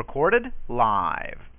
Recorded live.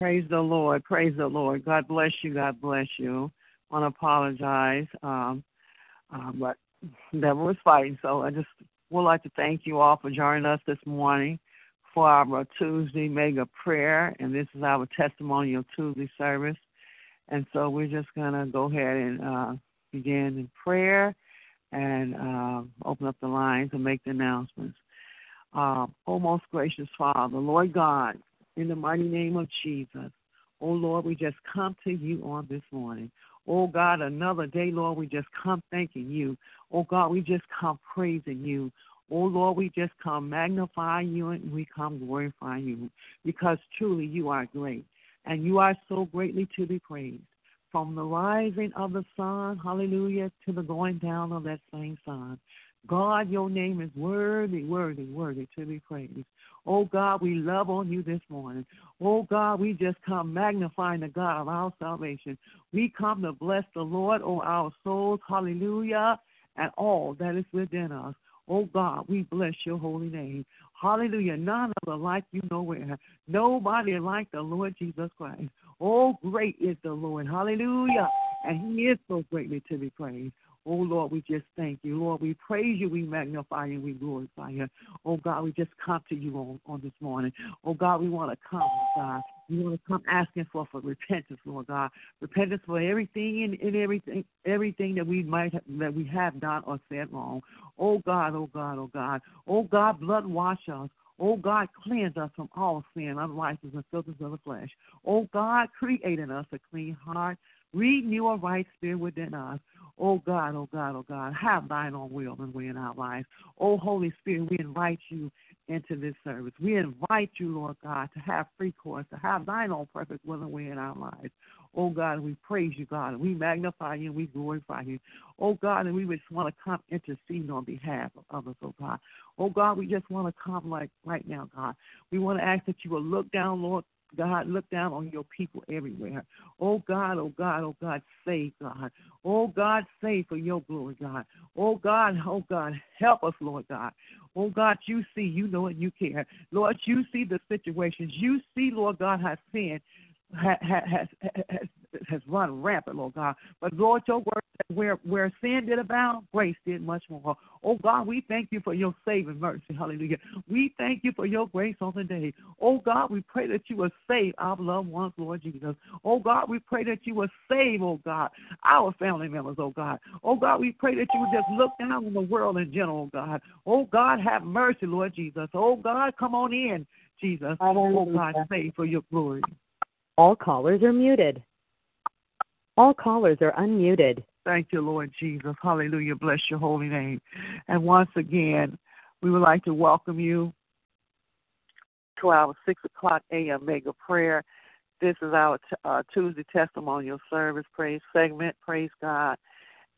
Praise the Lord. Praise the Lord. God bless you. God bless you. I want to apologize, um, uh, but devil was fighting. So I just would like to thank you all for joining us this morning for our Tuesday mega prayer, and this is our testimonial Tuesday service. And so we're just gonna go ahead and uh, begin in prayer and uh, open up the lines and make the announcements. Uh, oh, most gracious Father, Lord God, in the mighty name of Jesus. Oh Lord, we just come to you on this morning. Oh God, another day, Lord, we just come thanking you. Oh God, we just come praising you. Oh Lord, we just come magnifying you and we come glorifying you because truly you are great and you are so greatly to be praised. From the rising of the sun, hallelujah, to the going down of that same sun. God, your name is worthy, worthy, worthy to be praised. Oh God, we love on you this morning. Oh God, we just come magnifying the God of our salvation. We come to bless the Lord, oh our souls, hallelujah, and all that is within us. Oh God, we bless your holy name. Hallelujah. None other like you nowhere. Nobody like the Lord Jesus Christ. Oh, great is the Lord. Hallelujah. And he is so greatly to be praised. Oh, Lord, we just thank you. Lord, we praise you, we magnify you, we glorify you. Oh, God, we just come to you on, on this morning. Oh, God, we want to come, God. We want to come asking for, for repentance, Lord God. Repentance for everything and, and everything everything that we might have, that we have done or said wrong. Oh God, oh God, oh God. Oh God, blood wash us. Oh God, cleanse us from all sin, unrighteousness, and filthiness of the flesh. Oh God, create in us a clean heart. Renew a right spirit within us. Oh God, oh God, oh God, have thine own will and way in our lives. Oh Holy Spirit, we invite you into this service. We invite you, Lord God, to have free course, to have thine own perfect will and way in our lives. Oh God, we praise you, God, and we magnify you and we glorify you. Oh God, and we just want to come intercede on behalf of others, oh God. Oh God, we just want to come like right now, God. We want to ask that you will look down, Lord, God, look down on your people everywhere. Oh God, oh God, oh God, save God. Oh God, save for your glory, God. Oh God, oh God, help us, Lord God. Oh God, you see, you know, and you care. Lord, you see the situations. You see, Lord God, how sin has, has, has, has run rampant, Lord God. But Lord, your word where where sin did abound, grace did much more. Oh God, we thank you for your saving mercy. Hallelujah. We thank you for your grace on the day. Oh God, we pray that you will save our loved ones, Lord Jesus. Oh God, we pray that you will save, oh God, our family members, oh God. Oh God, we pray that you will just look down on the world in general, God. Oh God, have mercy, Lord Jesus. Oh God, come on in, Jesus. Oh God, save for your glory. All callers are muted. All callers are unmuted. Thank you, Lord Jesus. Hallelujah. Bless your holy name. And once again, we would like to welcome you to our 6 o'clock a.m. mega prayer. This is our uh, Tuesday testimonial service praise segment. Praise God.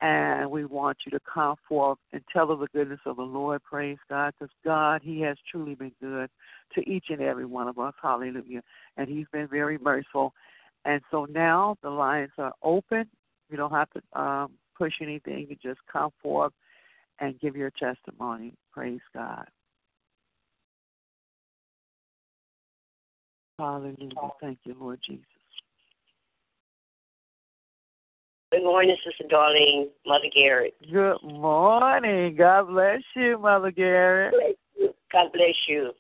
And we want you to come forth and tell of the goodness of the Lord. Praise God. Because God, He has truly been good to each and every one of us. Hallelujah. And He's been very merciful. And so now the lines are open you don't have to um, push anything. You just come forth and give your testimony. Praise God. Hallelujah. Thank you, Lord Jesus. Good morning, Sister Darlene, Mother Garrett. Good morning. God bless you, Mother Garrett. God bless you.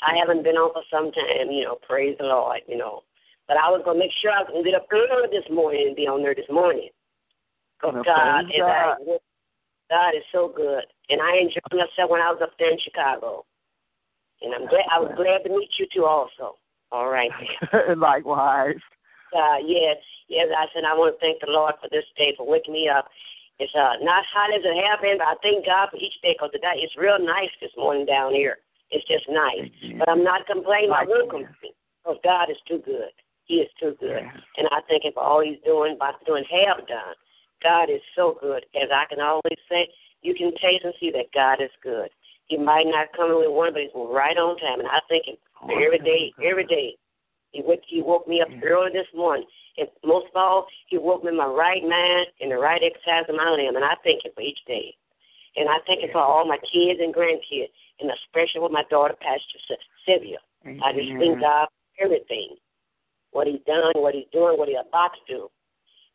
I haven't been on for some time, you know, praise the Lord, you know. But I was going to make sure I was going to get up early this morning and be on there this morning. Because God, is, God. God is so good. And I enjoyed myself when I was up there in Chicago. And I'm glad I was glad to meet you too also. All right. Likewise. Uh, yes, yes. I said I want to thank the Lord for this day for waking me up. It's uh, not hot as it has been, but I thank God for each day because today it's real nice this morning down here. It's just nice. But I'm not complaining. I won't complain because God is too good. He is too good. Yeah. And I thank him for all he's doing, by doing, have done. God is so good. As I can always say, you can taste and see that God is good. He might not come in with one, but he's right on time. And I thank him oh, every day, every day. He woke, he woke me up yeah. early this morning. And most of all, he woke me in my right mind and the right exercise of my limb. And I thank him for each day. And I thank him for all my kids and grandkids, and especially with my daughter, Pastor Sylvia. I just thank God for everything what he's done, what he's doing, what he's about to do.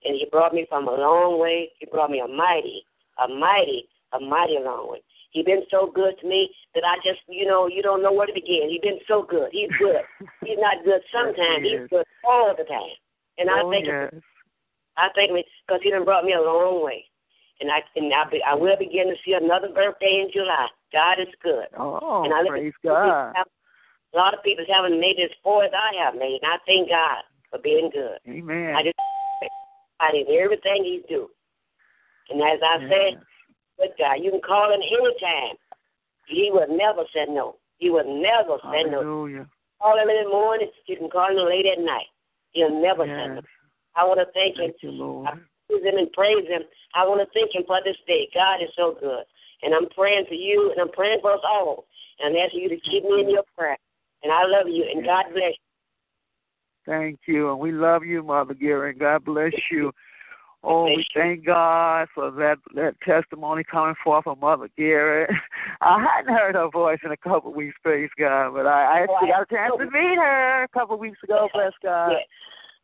And he brought me from a long way. He brought me a mighty, a mighty, a mighty long way. He's been so good to me that I just, you know, you don't know where to begin. He's been so good. He's good. He's not good sometimes. Yes, he He's good all the time. And oh, I think, yes. I think because he done brought me a long way. And I and I, be, I will begin to see another birthday in July. God is good. Oh, and I praise God. A lot of people haven't made it as far as I have made, and I thank God for being good. Amen. I just I did everything He do, and as I yes. said, good God, you can call Him anytime. He would never say no. He would never say no. Call Him in the morning. You can call Him late at night. He'll never yes. say no. I want to thank, thank Him. You, Lord. I praise Him and praise Him. I want to thank Him for this day. God is so good, and I'm praying for you, and I'm praying for us all, and I'm asking you to keep me in your prayer. And I love you, and God bless you. Thank you, and we love you, Mother Garrett. God bless you. Oh, we thank God for that that testimony coming forth from Mother Garrett. I hadn't heard her voice in a couple of weeks, praise God, but I, I actually got a chance to meet her a couple of weeks ago, bless God.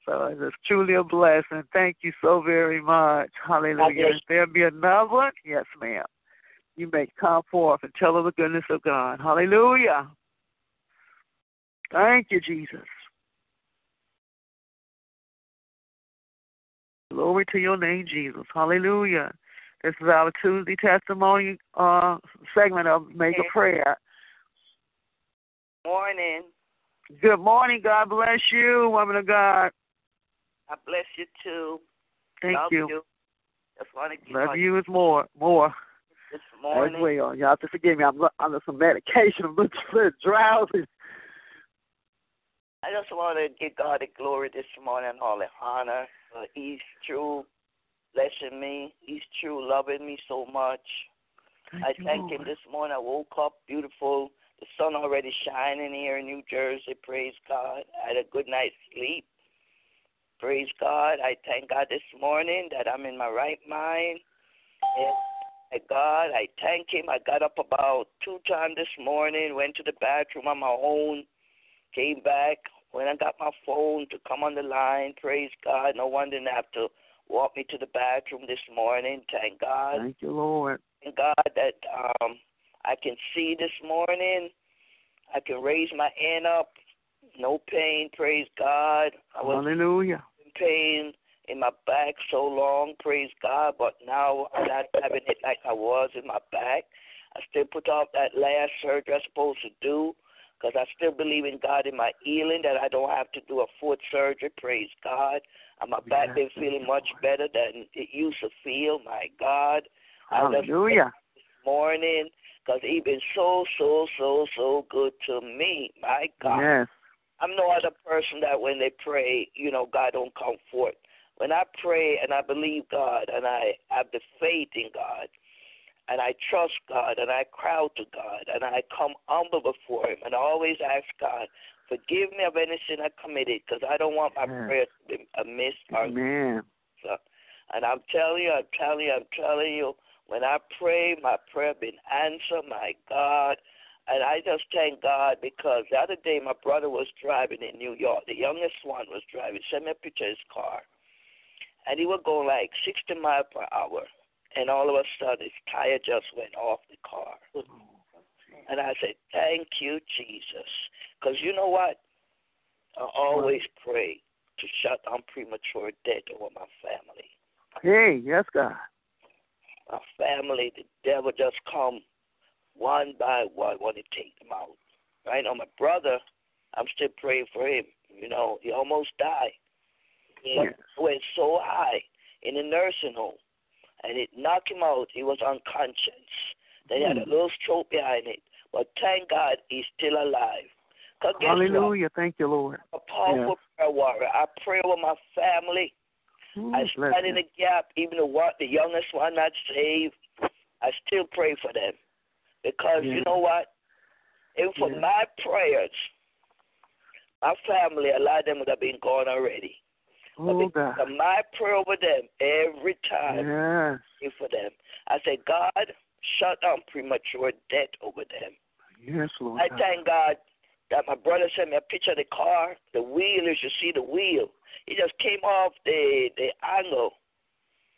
So it's truly a blessing. Thank you so very much. Hallelujah. If there be another one, yes, ma'am. You may come forth and tell of the goodness of God. Hallelujah. Thank you, Jesus. Glory to your name, Jesus. Hallelujah. This is our Tuesday testimony uh, segment of Mega Prayer. Morning. Good morning. God bless you, woman of God. I bless you too. Thank Love you. you. Just want to Love you is more, more. This morning. As well. You have to forgive me. I'm under some medication. I'm a little drowsy. I just want to give God the glory this morning, and all the honor. He's true blessing me. He's true loving me so much. Thank I thank Lord. Him this morning. I woke up beautiful, The sun already shining here in New Jersey. Praise God. I had a good night's sleep. Praise God. I thank God this morning that I'm in my right mind. And God, I thank Him. I got up about two times this morning, went to the bathroom on my own, came back. When I got my phone to come on the line, praise God. No one didn't have to walk me to the bathroom this morning. Thank God. Thank you, Lord. Thank God that um I can see this morning. I can raise my hand up. No pain, praise God. I was Hallelujah. in pain in my back so long, praise God, but now I'm not having it like I was in my back. I still put off that last surgery I'm supposed to do because I still believe in God in my healing that I don't have to do a foot surgery, praise God. And my back been feeling much better than it used to feel, my God. Hallelujah. this morning because he been so, so, so, so good to me. My God. Yes. I'm no other person that when they pray, you know, God don't come forth. When I pray and I believe God and I have the faith in God and I trust God and I cry to God and I come humble before Him and I always ask God, forgive me of any sin I committed because I don't want my Yes. prayer to be amiss or Amen. so- And I'm telling you, I'm telling you, I'm telling you, when I pray, my prayer been answered, my God. And I just thank God because the other day my brother was driving in New York. The youngest one was driving. Sent me a picture of his car. And he was going like 60 miles per hour. And all of a sudden his tire just went off the car. And I said, thank you, Jesus. Because you know what? I always pray to shut down premature death over my family. Hey, yes, God. My family, the devil just come one by one want to take them out. Right now, my brother, I'm still praying for him. You know, he almost died. He went so high in the nursing home, and it knocked him out. He was unconscious. Then he had a Hmm. little stroke behind it. But thank God he's still alive. guess what? Hallelujah. Thank you, Lord. a powerful prayer warrior. I pray with my family. Ooh, I stand in the gap, even the one, the youngest one not saved. I still pray for them because you know what? Even for Yeah. my prayers, my family, a lot of them would have been gone already. Oh, God. my prayer over them every time, Yes. for them. I say, God, shut down premature death over them. Yes, Lord. I thank God that my brother sent me a picture of the car. The wheel, as you see the wheel, it just came off the the angle.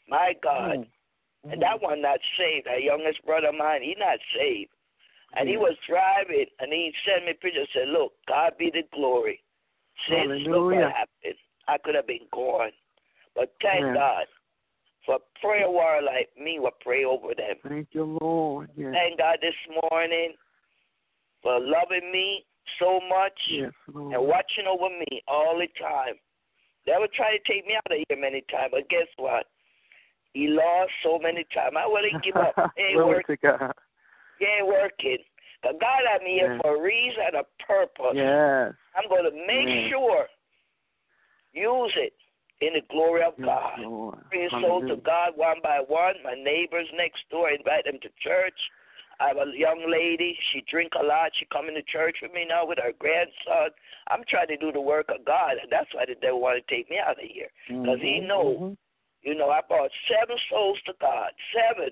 My God. Mm. And that one not saved. That youngest brother of mine, he not saved. And he was driving and he sent me a picture and said, Look, God be the glory. Since look what happened. I could have been gone. But thank Yeah. God for a prayer warrior like me will pray over them. Thank you, Lord. Yes. Thank God this morning for loving me so much Yes, and watching over me all the time. They would try to take me out of here many times, but guess what? He lost so many times. I wouldn't give up. Ain't, working. God. ain't working. But God had me here for a reason and a purpose. Yes. I'm going to make Yes. sure use it in the glory of God. Lord. Bring souls to God one by one. My neighbors next door, invite them to church. I have a young lady. She drink a lot. She come into church with me now with her grandson. I'm trying to do the work of God, and that's why the devil want to take me out of here. Because he Mhm, know, mhm. you know, I brought seven souls to God. Seven.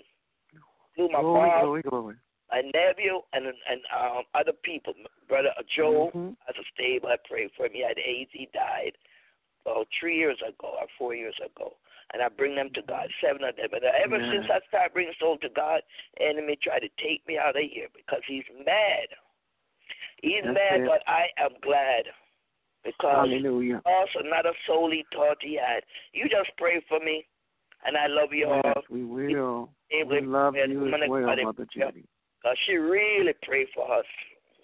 Through my Glory, mom, glory, glory. my nephew, and and um, other people. Brother Joe Mhm. has a stable. I prayed for him. He had AIDS. He died about three years ago or four years ago. And I bring them to God, seven of them. And ever since I started bringing souls to God, enemy tried to take me out of here because he's mad. He's That's mad, it. but I am glad because Hallelujah. also not a soul he thought he had. You just pray for me, and I love you all. Yes, we will. We love you as well, Mother. Judy. Uh, she really prayed for us,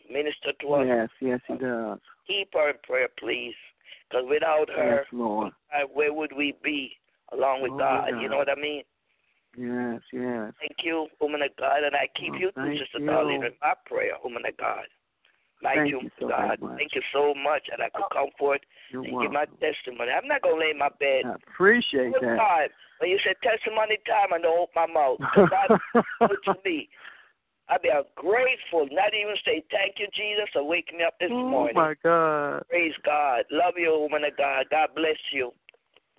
minister to us. Yes, yes, he does. Keep her in prayer, please, because without her, Yes, uh, where would we be along with Oh, God? God. You know what I mean? Yes, yes. Thank you, woman of God, and I keep Oh, you too, Sister you. Darlene, in my prayer, woman of God. Thank, Thank you, you so God. much. Thank you so much, and I could come forth You're and give my testimony. I'm not gonna lay in my bed. I appreciate Good that. time when you said testimony time, I don't open my mouth. God good to me. I'll be grateful, not even say thank you, Jesus, for waking me up this oh morning. Oh my God. Praise God. Love you, woman of God. God bless you.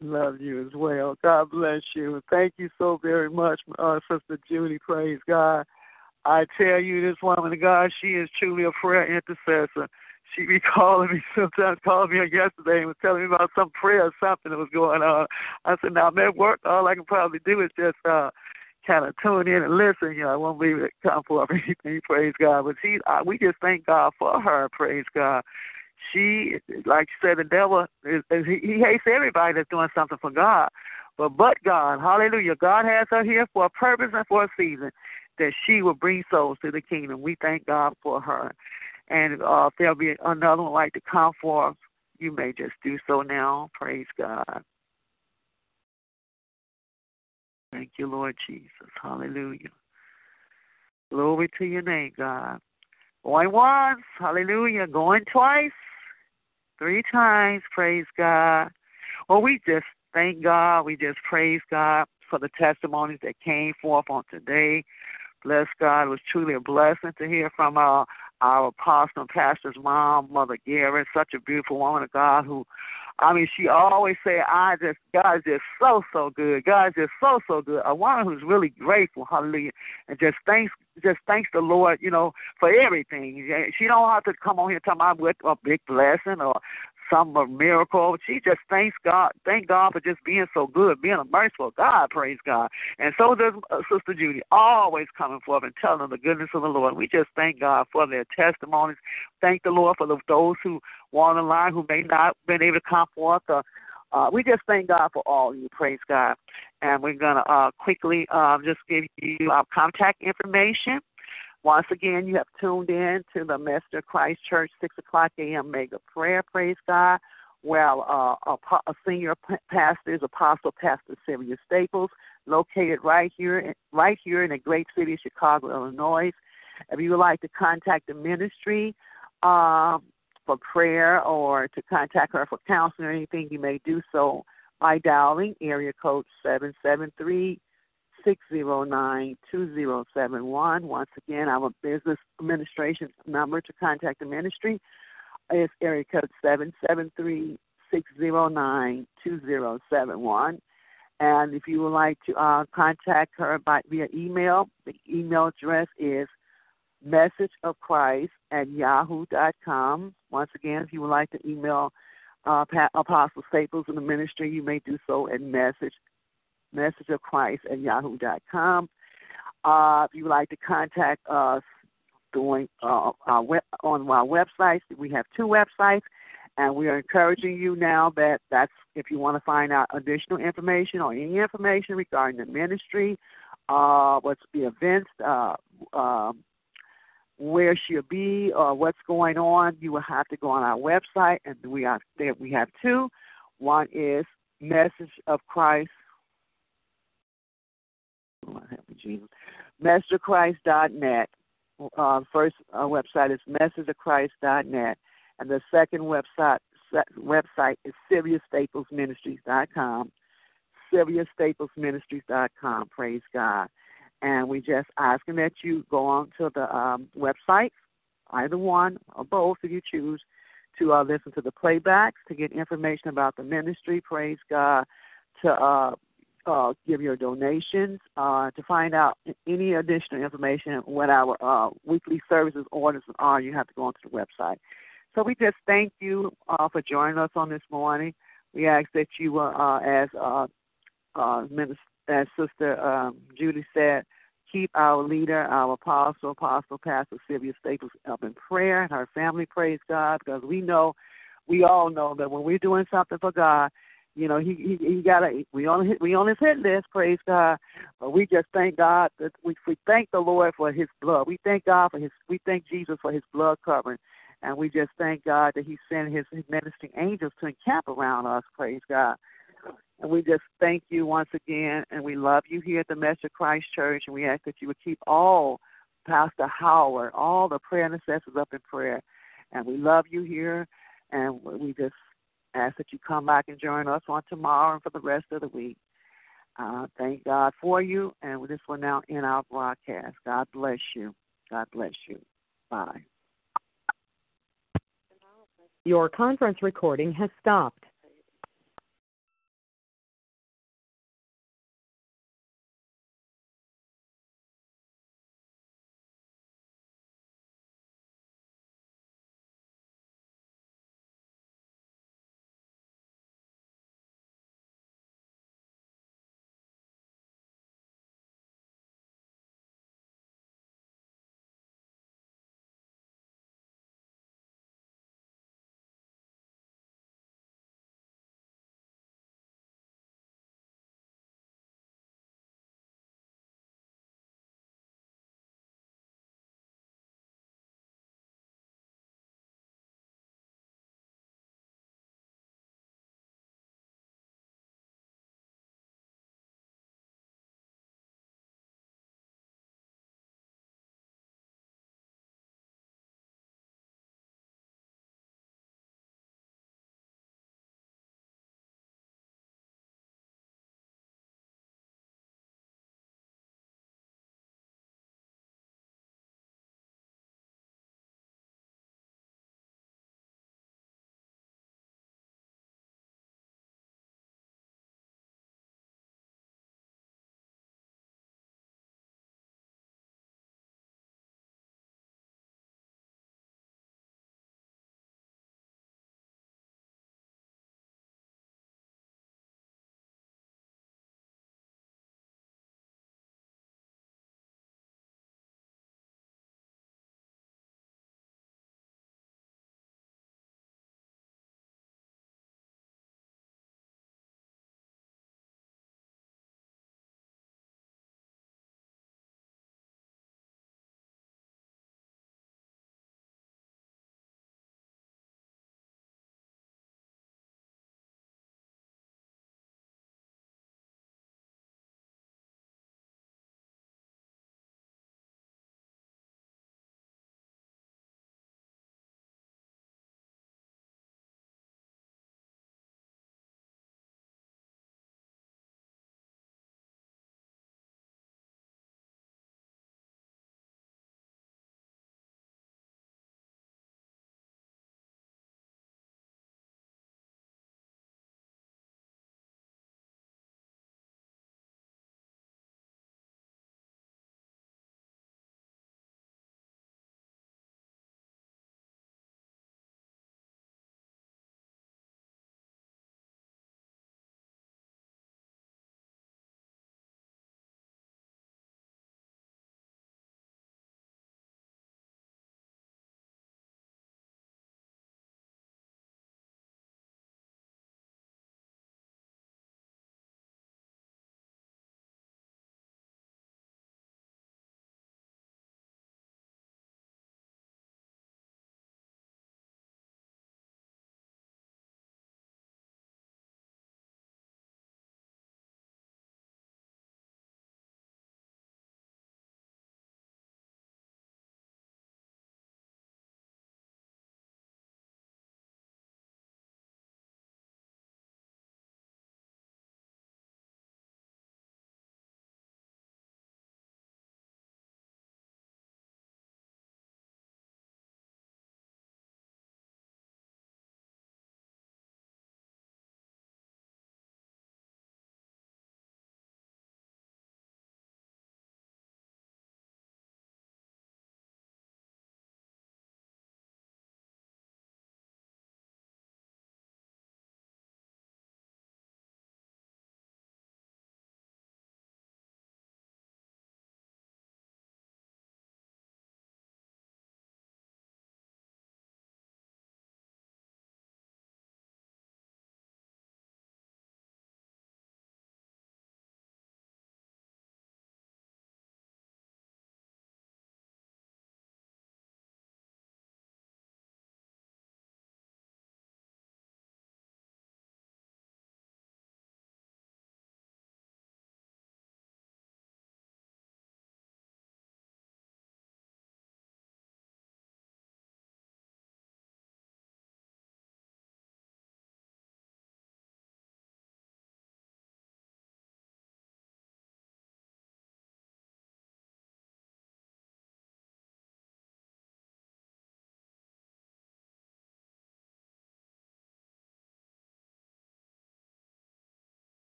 Love you as well. God bless you. Thank you so very much, uh, Sister Judy. Praise God. I tell you, this woman of God, she is truly a prayer intercessor. She be calling me sometimes, called me yesterday and was telling me about some prayer or something that was going on. I said, now I'm at work. All I can probably do is just uh kind of tune in and listen. You know, I won't be able to come for anything. Praise God. But she, uh, we just thank God for her. Praise God. She, like you said, the devil is, is he, he hates everybody that's doing something for God. But but God, Hallelujah, God has her here for a purpose and for a season that she will bring souls to the kingdom. We thank God for her. And uh, if there'll be another one like to come for, you may just do so now. Praise God. Thank you, Lord Jesus. Hallelujah. Glory to your name, God. Going once, hallelujah. Going twice, three times, praise God. Well, we just thank God. We just praise God for the testimonies that came forth on today. Bless God. It was truly a blessing to hear from our our apostle pastor's mom, Mother Garrett, such a beautiful woman of God who I mean, she always say, "I just God is just so so good. God is just so so good." A woman who's really grateful, hallelujah, and just thanks just thanks the Lord, you know, for everything. She don't have to come on here talking about what a big blessing or some miracle. She just thanks God, thank God for just being so good, being a merciful God. Praise God. And so does uh, Sister Judy, always coming forth and telling the goodness of the Lord. We just thank God for their testimonies. Thank the Lord for those who were on the line who may not been able to come forth. Or, uh, we just thank God for all of you. Praise God. And we're gonna uh, quickly uh, just give you our contact information. Once again, you have tuned in to the Message of Christ Church 6 o'clock a.m. mega prayer, praise God. Well, uh, a, a senior pastor is Apostle Pastor Sylvia Staples, located right here, right here in the great city of Chicago, Illinois. If you would like to contact the ministry um, for prayer or to contact her for counseling or anything, you may do so by dialing area code seven seven three Six zero nine two zero seven one. Once again, our business administration number to contact the ministry is area code seven seven three six zero nine two zero seven one. And if you would like to uh, contact her by via email, the email address is message of Christ at yahoo.com. Once again, if you would like to email uh, Apostle Staples in the ministry, you may do so at message message of Christ at yahoo.com. Uh, if you would like to contact us doing uh, our web, on our websites, we have two websites, and we are encouraging you now that that's if you want to find out additional information or any information regarding the ministry, uh, what's the events, uh, uh, where she'll be, or what's going on, you will have to go on our website, and we have there we have two. One is Message of Christ Help me, Jesus. MessageOfChrist.net. Uh, first uh, website is MessageOfChrist.net, and the second website website is SylviaStaplesMinistries.com. SylviaStaplesMinistries.com. Praise God. And we just asking that you go on to the um, website, either one or both if you choose, to uh, listen to the playbacks, to get information about the ministry. Praise God. To uh, uh, give your donations. Uh, to find out any additional information what our uh, weekly services orders are, you have to go onto the website. So we just thank you uh, for joining us on this morning. We ask that you, uh, as uh, Minister, as Sister um, Judy said, keep our leader, our apostle, Apostle Pastor Sylvia Staples, up in prayer and her family. Praise God, because we know, we all know that when we're doing something for God, you know, he he, he got a we on his, we on his hit list, praise God. But we just thank God that we we thank the Lord for His blood. We thank God for His we thank Jesus for His blood covering, and we just thank God that He sent His, his ministering angels to encamp around us, praise God. And we just thank you once again, and we love you here at the Message of Christ Church, and we ask that you would keep all Pastor Howard, all the prayer intercessors up in prayer, and we love you here, and we just ask that you come back and join us on tomorrow and for the rest of the week. Uh, thank God for you, and this will now end our broadcast. God bless you. God bless you. Bye. Your conference recording has stopped.